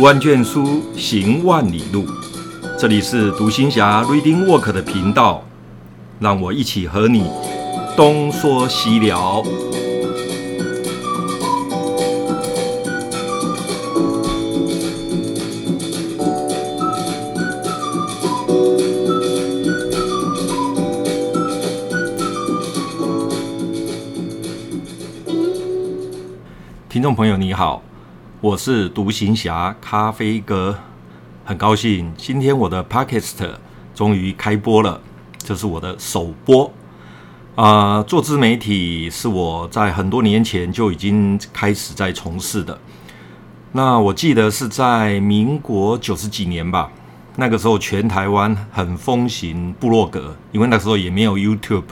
读万卷书，行万里路。这里是读行侠 Reading Walk 的频道，让我一起和你东说西聊。听众朋友，你好。我是独行侠咖啡哥，很高兴今天我的 Podcast 终于开播了，这是我的首播。啊、做自媒体是我在很多年前就已经开始在从事的。那我记得是在民国九十几年吧，那个时候全台湾很风行部落格，因为那时候也没有 YouTube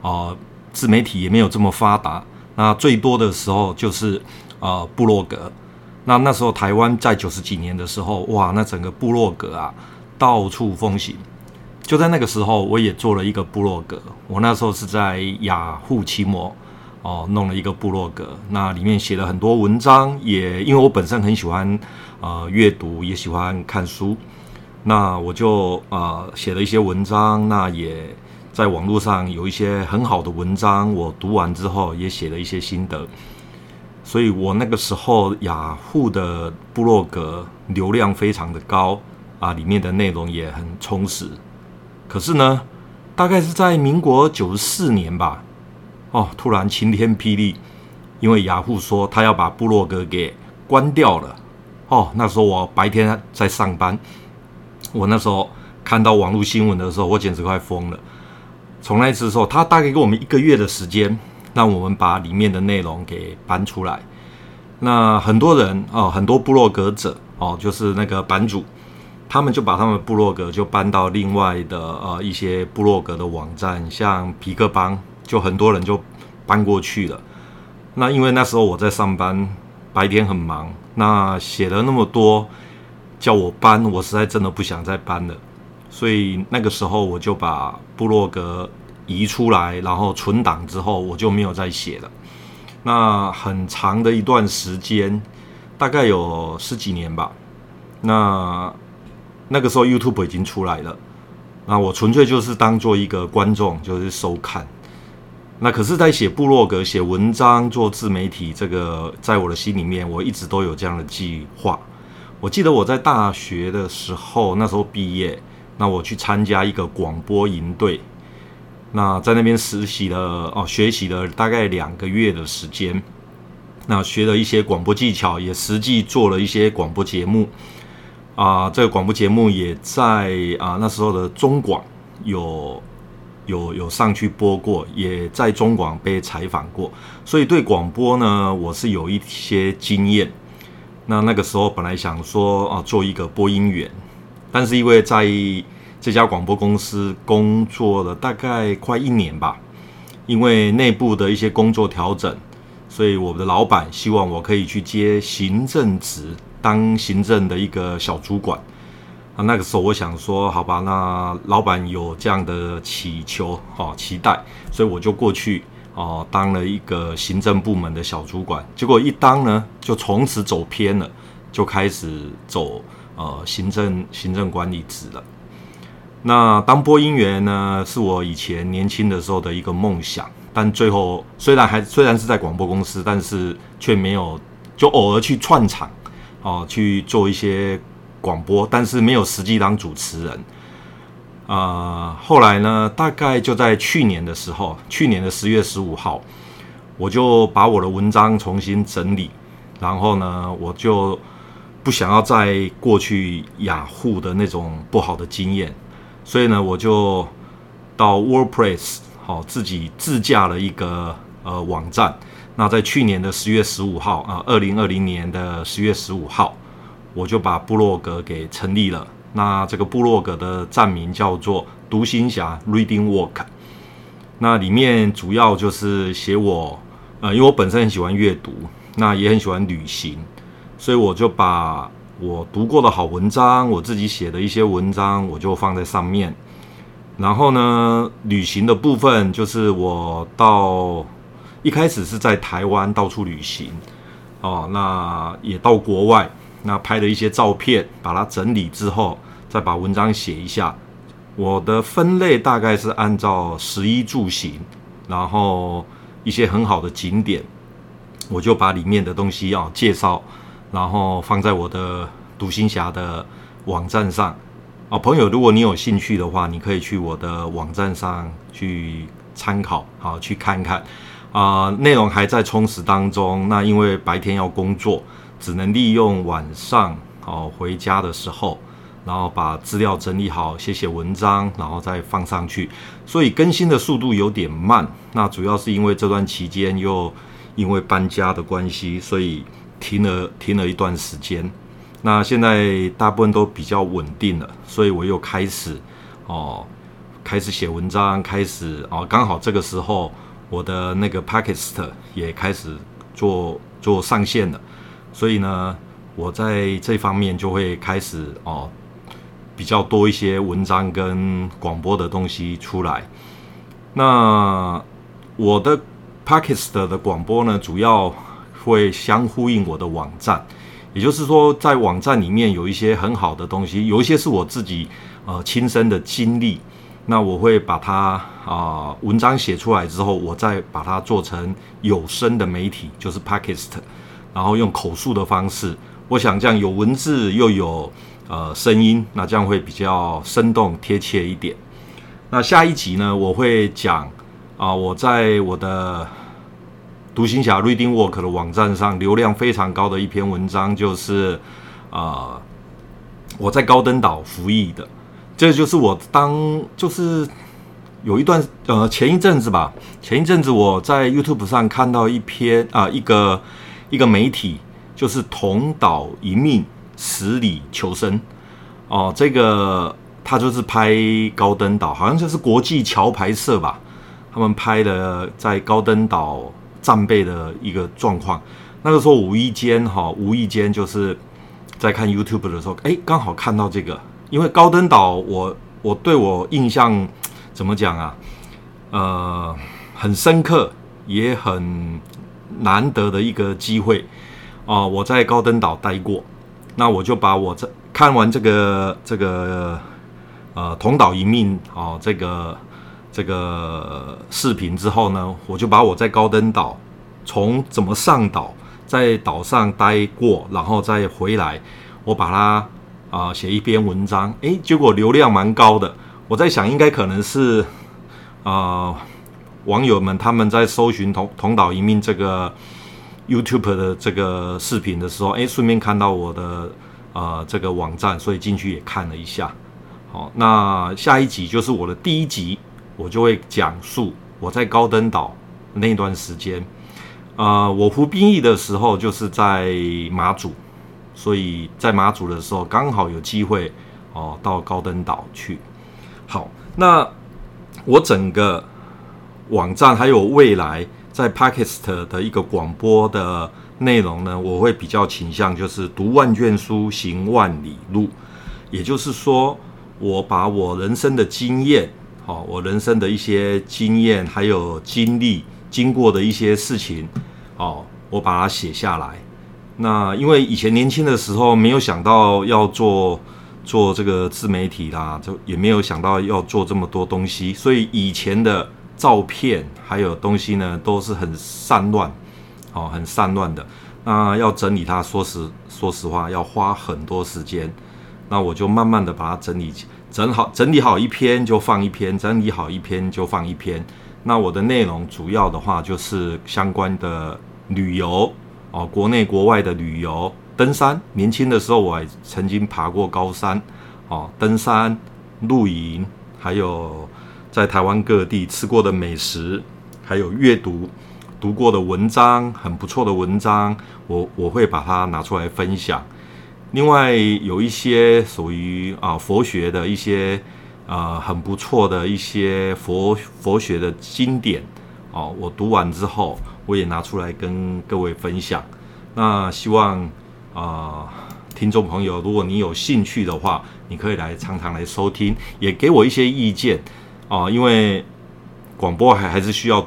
啊、自媒体也没有这么发达。那最多的时候就是啊、部落格。那那时候台湾在九十几年的时候，哇，那整个部落格啊到处风行。就在那个时候，我也做了一个部落格。我那时候是在雅虎奇摩哦弄了一个部落格，那里面写了很多文章，也因为我本身很喜欢呃阅读，也喜欢看书，那我就呃写了一些文章，那也在网络上有一些很好的文章，我读完之后也写了一些心得。所以我那个时候雅虎的部落格流量非常的高啊，里面的内容也很充实。可是呢，大概是在民国九十四年吧，哦，突然晴天霹雳，因为雅虎说他要把部落格给关掉了。哦，那时候我白天在上班，我那时候看到网络新闻的时候，我简直快疯了。从那次之后，他大概给我们一个月的时间。让我们把里面的内容给搬出来。那很多人哦，很多部落格者哦，就是那个版主，他们就把他们部落格就搬到另外的呃一些部落格的网站，像皮克邦，就很多人就搬过去了。那因为那时候我在上班，白天很忙，那写了那么多，叫我搬，我实在真的不想再搬了。所以那个时候我就把部落格。移出来，然后存档之后，我就没有再写了。那很长的一段时间，大概有十几年吧。那那个时候 YouTube 已经出来了，那我纯粹就是当做一个观众，就是收看。那可是，在写部落格、写文章、做自媒体，这个在我的心里面，我一直都有这样的计划。我记得我在大学的时候，那时候毕业，那我去参加一个广播营队。那在那边实习了哦，学习了大概两个月的时间，那学了一些广播技巧，也实际做了一些广播节目啊。这个广播节目也在啊那时候的中广有有有上去播过，也在中广被采访过，所以对广播呢，我是有一些经验。那那个时候本来想说啊做一个播音员，但是因为在这家广播公司工作了大概快一年吧，因为内部的一些工作调整，所以我们的老板希望我可以去接行政职，当行政的一个小主管。啊，那个时候我想说，好吧，那老板有这样的祈求，哦，期待，所以我就过去哦，当了一个行政部门的小主管。结果一当呢，就从此走偏了，就开始走呃行政行政管理职了。那当播音员呢，是我以前年轻的时候的一个梦想，但最后虽然还虽然是在广播公司，但是却没有，就偶尔去串场，哦，去做一些广播，但是没有实际当主持人。啊、后来呢，大概就在去年的时候，去年的十月十五号，我就把我的文章重新整理，然后呢，我就不想要再过去雅虎的那种不好的经验。所以呢，我就到 WordPress 好自己自架了一个呃网站。那在去年的十月十五号啊，二零二零年的十月十五号，我就把部落格给成立了。那这个部落格的站名叫做“读行侠 Reading Walk”。那里面主要就是写我呃，因为我本身很喜欢阅读，那也很喜欢旅行，所以我就把。我读过的好文章，我自己写的一些文章，我就放在上面。然后呢，旅行的部分就是我到一开始是在台湾到处旅行，哦，那也到国外，那拍了一些照片，把它整理之后，再把文章写一下。我的分类大概是按照食衣住行，然后一些很好的景点，我就把里面的东西啊介绍，然后放在我的独行侠的网站上。啊，朋友，如果你有兴趣的话，你可以去我的网站上去参考，好，去看看。啊，内容还在充实当中。那因为白天要工作，只能利用晚上哦回家的时候，然后把资料整理好，写写文章，然后再放上去。所以更新的速度有点慢。那主要是因为这段期间又因为搬家的关系，所以停了停了一段时间。那现在大部分都比较稳定了，所以我又开始哦，开始写文章，开始哦，刚好这个时候我的那个 Podcast 也开始做做上线了，所以呢，我在这方面就会开始哦，比较多一些文章跟广播的东西出来。那我的 Podcast 的广播呢，主要会相呼应我的网站。也就是说，在网站里面有一些很好的东西，有一些是我自己呃亲身的经历，那我会把它啊、文章写出来之后，我再把它做成有声的媒体，就是 Podcast，然后用口述的方式，我想这样有文字又有呃声音，那这样会比较生动贴切一点。那下一集呢，我会讲啊、我在我的。独行侠 Reading Work 的网站上流量非常高的一篇文章，就是啊、我在高登岛服役的，这就是我当就是有一段呃前一阵子吧，前一阵子我在 YouTube 上看到一篇啊、一个一个媒体，就是同岛一命十里求生哦、这个他就是拍高登岛，好像就是国际桥牌社吧，他们拍的在高登岛。战备的一个状况，那个时候无意间哈，无意间就是在看 YouTube 的时候，哎，刚好看到这个，因为高登岛，我我对我印象怎么讲啊？呃，很深刻，也很难得的一个机会啊、我在高登岛待过，那我就把我这看完这个这个呃同岛一命啊、这个。这个视频之后呢，我就把我在高登岛从怎么上岛，在岛上待过，然后再回来，我把它啊、写一篇文章，诶，结果流量蛮高的。我在想，应该可能是啊、网友们他们在搜寻同同岛一命这个 YouTube 的这个视频的时候，诶，顺便看到我的啊、呃、这个网站，所以进去也看了一下。好，那下一集就是我的第一集。我就会讲述我在高登岛那段时间，呃，我服兵役的时候就是在马祖，所以在马祖的时候刚好有机会哦到高登岛去。好，那我整个网站还有未来在 Pakistan 的一个广播的内容呢，我会比较倾向就是读万卷书，行万里路，也就是说，我把我人生的经验。好，我人生的一些经验，还有经历，经过的一些事情，哦，我把它写下来。那因为以前年轻的时候，没有想到要做做这个自媒体啦，就也没有想到要做这么多东西，所以以前的照片还有东西呢，都是很散乱，哦，很散乱的。那要整理它，说实说实话，要花很多时间。那我就慢慢的把它整理起。整好整理好一篇就放一篇，整理好一篇就放一篇。那我的内容主要的话就是相关的旅游哦，国内国外的旅游、登山。年轻的时候我还曾经爬过高山哦，登山、露营，还有在台湾各地吃过的美食，还有阅读读过的文章，很不错的文章，我我会把它拿出来分享。另外有一些属于啊佛学的一些啊很不错的一些佛佛学的经典哦，我读完之后我也拿出来跟各位分享。那希望啊听众朋友，如果你有兴趣的话，你可以来常常来收听，也给我一些意见啊，因为广播还还是需要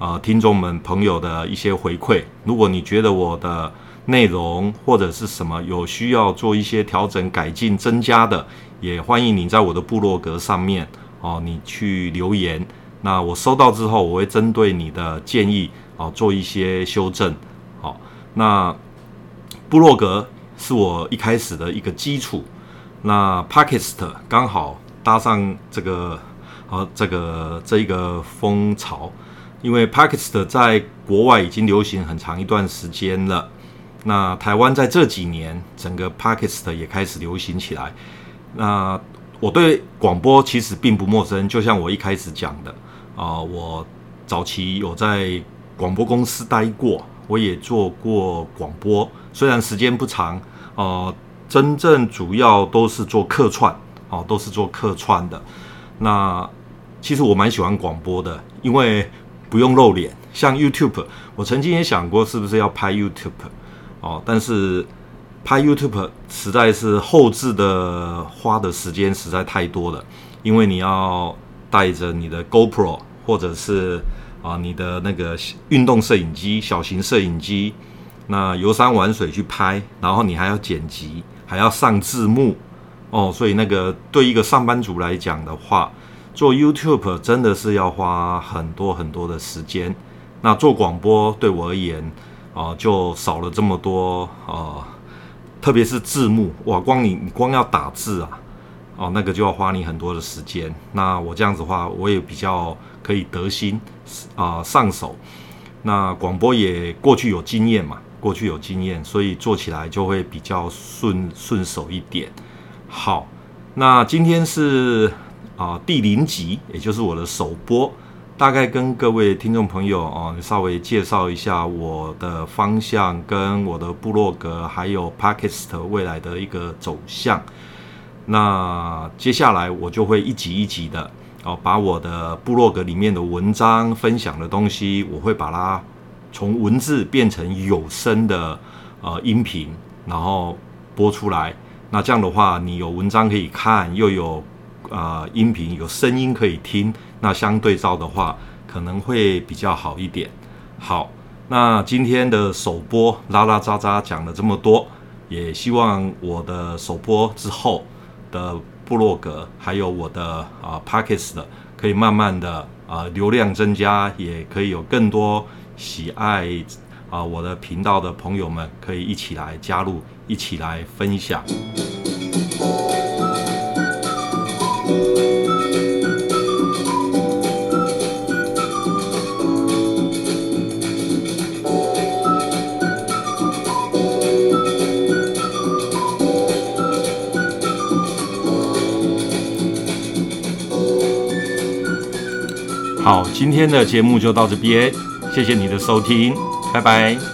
啊听众们朋友的一些回馈。如果你觉得我的内容或者是什么有需要做一些调整、改进、增加的，也欢迎你在我的部落格上面哦，你去留言。那我收到之后，我会针对你的建议哦做一些修正。好，那部落格是我一开始的一个基础。那 p a k i s t 刚好搭上这个呃这个这一个风潮，因为 p a k i s t 在国外已经流行很长一段时间了。那台湾在这几年，整个 Podcast 也开始流行起来。那我对广播其实并不陌生，就像我一开始讲的。啊、呃，我早期有在广播公司待过，我也做过广播，虽然时间不长，呃，真正主要都是做客串，哦、都是做客串的。那其实我蛮喜欢广播的，因为不用露脸，像 YouTube，我曾经也想过是不是要拍 YouTube，哦、但是拍 YouTube 实在是后置的花的时间实在太多了，因为你要。带着你的 GoPro 或者是啊你的那个运动摄影机、小型摄影机，那游山玩水去拍，然后你还要剪辑，还要上字幕哦，所以那个对一个上班族来讲的话，做 YouTube 真的是要花很多很多的时间。那做广播对我而言啊，就少了这么多啊，特别是字幕哇，光你你光要打字啊。哦，那个就要花你很多的时间。那我这样子话，我也比较可以得心啊、上手。那广播也过去有经验嘛，过去有经验，所以做起来就会比较顺顺手一点。好，那今天是啊、第零集，也就是我的首播，大概跟各位听众朋友啊、呃、稍微介绍一下我的方向，跟我的部落格，还有 p a k i s t 未来的一个走向。那接下来我就会一集一集的哦，把我的部落格里面的文章分享的东西，我会把它从文字变成有声的呃音频，然后播出来。那这样的话，你有文章可以看，又有呃音频有声音可以听，那相对照的话，可能会比较好一点。好，那今天的首播拉拉杂杂讲了这么多，也希望我的首播之后。的部落格，还有我的啊 Podcast 的，可以慢慢的啊流量增加，也可以有更多喜爱啊我的频道的朋友们，可以一起来加入，一起来分享。好，今天的节目就到这边，谢谢你的收听，拜拜。